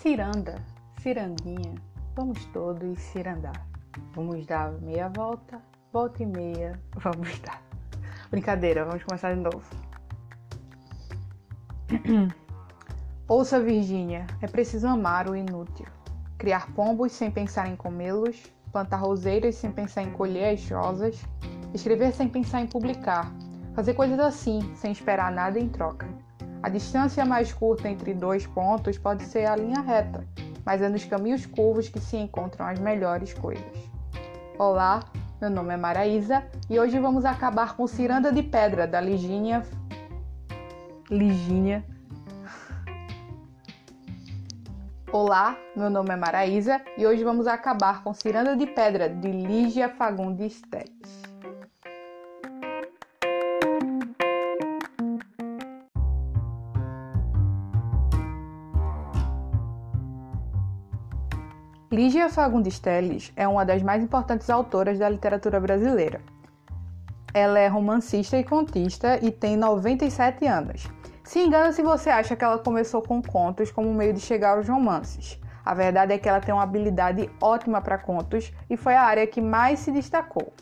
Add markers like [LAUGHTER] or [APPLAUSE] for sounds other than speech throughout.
Ciranda, cirandinha, vamos todos cirandar. Vamos dar meia volta, volta e meia, [LAUGHS] vamos dar. Brincadeira, vamos começar de novo. [CLEARS THROAT] Ouça, Virgínia, é preciso amar o inútil. Criar pombos sem pensar em comê-los, plantar roseiras sem pensar em colher as rosas, escrever sem pensar em publicar, fazer coisas assim, sem esperar nada em troca. A distância mais curta entre dois pontos pode ser a linha reta, mas é nos caminhos curvos que se encontram as melhores coisas. Olá, meu nome é Maraísa e hoje vamos acabar com Ciranda de Pedra da Ligínia. Ligínia. Olá, meu nome é Maraísa e hoje vamos acabar com Ciranda de Pedra de Lígia Fagundes Teles. Lígia Fagundes Telles é uma das mais importantes autoras da literatura brasileira. Ela é romancista e contista e tem 97 anos. Se engana se você acha que ela começou com contos como meio de chegar aos romances. A verdade é que ela tem uma habilidade ótima para contos e foi a área que mais se destacou.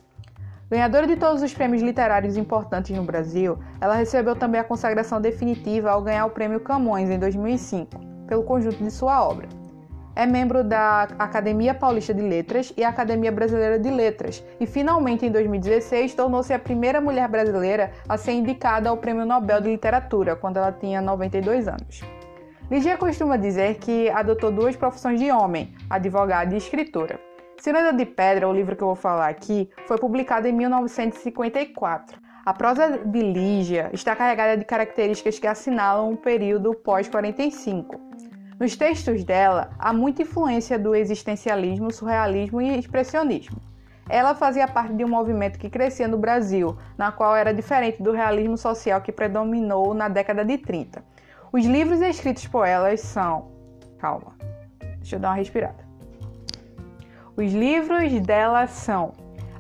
Ganhadora de todos os prêmios literários importantes no Brasil, ela recebeu também a consagração definitiva ao ganhar o Prêmio Camões em 2005, pelo conjunto de sua obra. É membro da Academia Paulista de Letras e Academia Brasileira de Letras, e finalmente em 2016 tornou-se a primeira mulher brasileira a ser indicada ao Prêmio Nobel de Literatura, quando ela tinha 92 anos. Ligia costuma dizer que adotou duas profissões de homem, advogada e escritora. Ciranda de Pedra, o livro que eu vou falar aqui, foi publicado em 1954. A prosa de Lígia está carregada de características que assinalam um período pós-45. Nos textos dela, há muita influência do existencialismo, surrealismo e expressionismo. Ela fazia parte de um movimento que crescia no Brasil, na qual era diferente do realismo social que predominou na década de 30. Os livros escritos por elas são. Calma, deixa eu dar uma respirada. Os livros dela são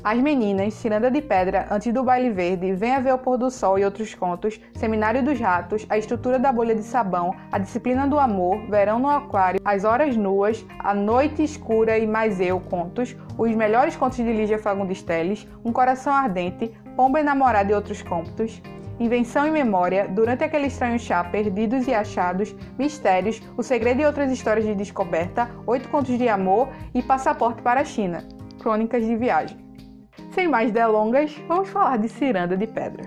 as Meninas, Ciranda de Pedra, Antes do Baile Verde, Venha Ver o Pôr do Sol e Outros Contos, Seminário dos Ratos, A Estrutura da Bolha de Sabão, A Disciplina do Amor, Verão no Aquário, As Horas Nuas, A Noite Escura e Mais Eu Contos, Os Melhores Contos de Lígia Fagundes Teles, Um Coração Ardente, Pomba Enamorada e Outros Contos, Invenção e Memória, Durante aquele estranho chá, Perdidos e Achados, Mistérios, O Segredo e outras histórias de descoberta, Oito Contos de Amor e Passaporte para a China, Crônicas de Viagem. Sem mais delongas, vamos falar de ciranda de pedra.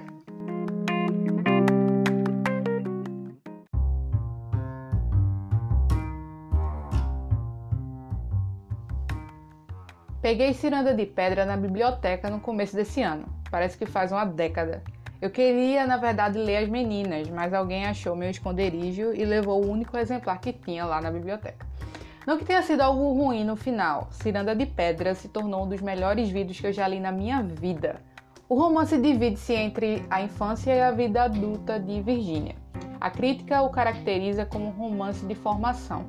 Peguei ciranda de pedra na biblioteca no começo desse ano. Parece que faz uma década. Eu queria, na verdade, ler As Meninas, mas alguém achou meu esconderijo e levou o único exemplar que tinha lá na biblioteca. Não que tenha sido algo ruim no final, Ciranda de Pedra se tornou um dos melhores vídeos que eu já li na minha vida. O romance divide-se entre a infância e a vida adulta de Virginia. A crítica o caracteriza como um romance de formação.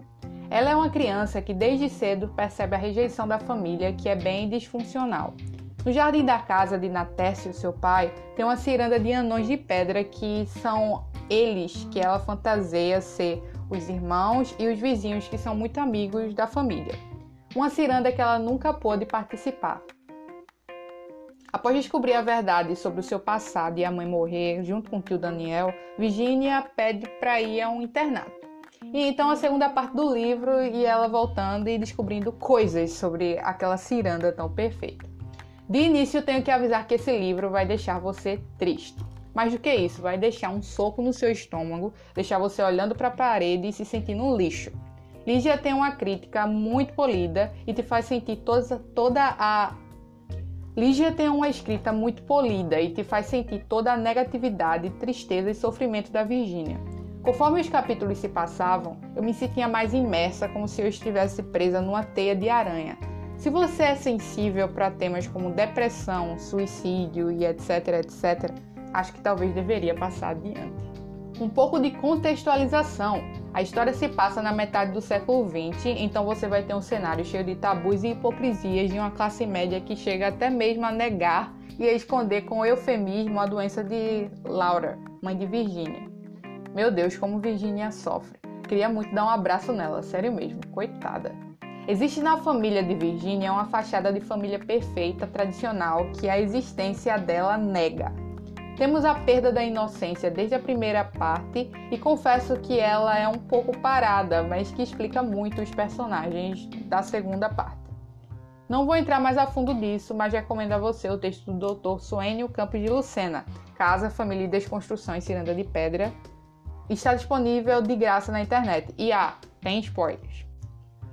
Ela é uma criança que desde cedo percebe a rejeição da família, que é bem disfuncional. No jardim da casa de Natércio, seu pai, tem uma ciranda de anões de pedra que são eles que ela fantaseia ser os irmãos e os vizinhos que são muito amigos da família. Uma ciranda que ela nunca pôde participar. Após descobrir a verdade sobre o seu passado e a mãe morrer junto com o tio Daniel, Virginia pede para ir a um internato. E então a segunda parte do livro e ela voltando e descobrindo coisas sobre aquela ciranda tão perfeita. De início, tenho que avisar que esse livro vai deixar você triste. Mais do que isso, vai deixar um soco no seu estômago, deixar você olhando para a parede e se sentindo um lixo. Lígia tem uma crítica muito polida e te faz sentir toda, toda a. Lígia tem uma escrita muito polida e te faz sentir toda a negatividade, tristeza e sofrimento da Virgínia. Conforme os capítulos se passavam, eu me sentia mais imersa, como se eu estivesse presa numa teia de aranha. Se você é sensível para temas como depressão, suicídio e etc, etc, acho que talvez deveria passar adiante. Um pouco de contextualização. A história se passa na metade do século XX, então você vai ter um cenário cheio de tabus e hipocrisias de uma classe média que chega até mesmo a negar e a esconder com eufemismo a doença de Laura, mãe de Virginia. Meu Deus, como Virginia sofre. queria muito dar um abraço nela, sério mesmo, coitada. Existe na família de Virginia uma fachada de família perfeita, tradicional, que a existência dela nega. Temos a perda da inocência desde a primeira parte e confesso que ela é um pouco parada, mas que explica muito os personagens da segunda parte. Não vou entrar mais a fundo nisso, mas recomendo a você o texto do Dr. Suênio Campos de Lucena, Casa, Família e Desconstrução em Ciranda de Pedra. Está disponível de graça na internet. E ah, tem spoilers.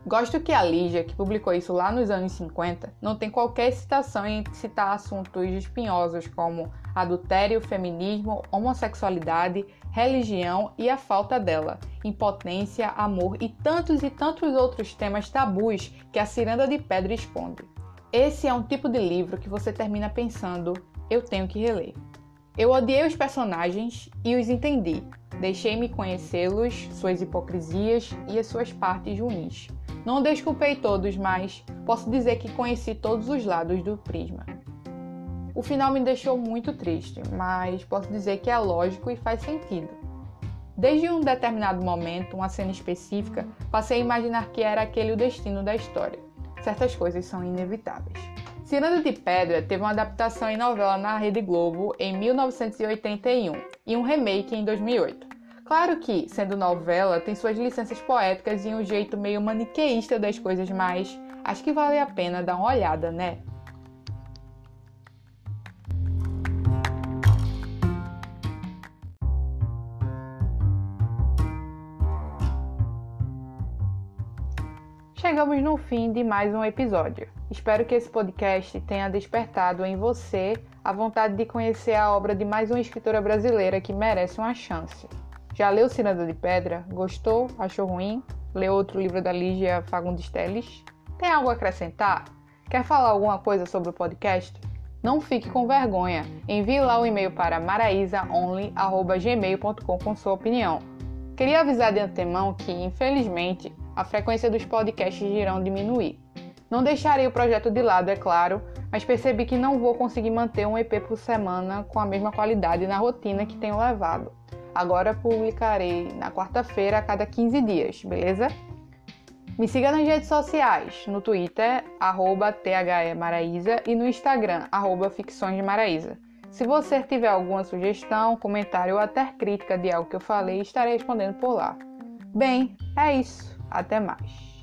Gosto que a Lígia, que publicou isso lá nos anos 50, não tem qualquer citação em citar assuntos espinhosos como adultério, feminismo, homossexualidade, religião e a falta dela, impotência, amor e tantos e tantos outros temas tabus que a Ciranda de Pedra esconde. Esse é um tipo de livro que você termina pensando: eu tenho que reler. Eu odiei os personagens e os entendi. Deixei-me conhecê-los, suas hipocrisias e as suas partes ruins. Não desculpei todos, mas posso dizer que conheci todos os lados do prisma. O final me deixou muito triste, mas posso dizer que é lógico e faz sentido. Desde um determinado momento, uma cena específica, passei a imaginar que era aquele o destino da história. Certas coisas são inevitáveis. Ciranda de Pedra teve uma adaptação em novela na Rede Globo em 1981 e um remake em 2008. Claro que, sendo novela, tem suas licenças poéticas e um jeito meio maniqueísta das coisas, mas acho que vale a pena dar uma olhada, né? Chegamos no fim de mais um episódio. Espero que esse podcast tenha despertado em você a vontade de conhecer a obra de mais uma escritora brasileira que merece uma chance. Já leu Ciranda de Pedra? Gostou? Achou ruim? Leu outro livro da Lígia Fagundes Teles? Tem algo a acrescentar? Quer falar alguma coisa sobre o podcast? Não fique com vergonha. Envie lá o um e-mail para maraisaonly.gmail.com com sua opinião. Queria avisar de antemão que, infelizmente, a frequência dos podcasts irão diminuir. Não deixarei o projeto de lado, é claro, mas percebi que não vou conseguir manter um EP por semana com a mesma qualidade na rotina que tenho levado. Agora publicarei na quarta-feira a cada 15 dias, beleza? Me siga nas redes sociais, no Twitter, arroba THEMaraísa e no Instagram, arroba. Se você tiver alguma sugestão, comentário ou até crítica de algo que eu falei, estarei respondendo por lá. Bem, é isso. Até mais.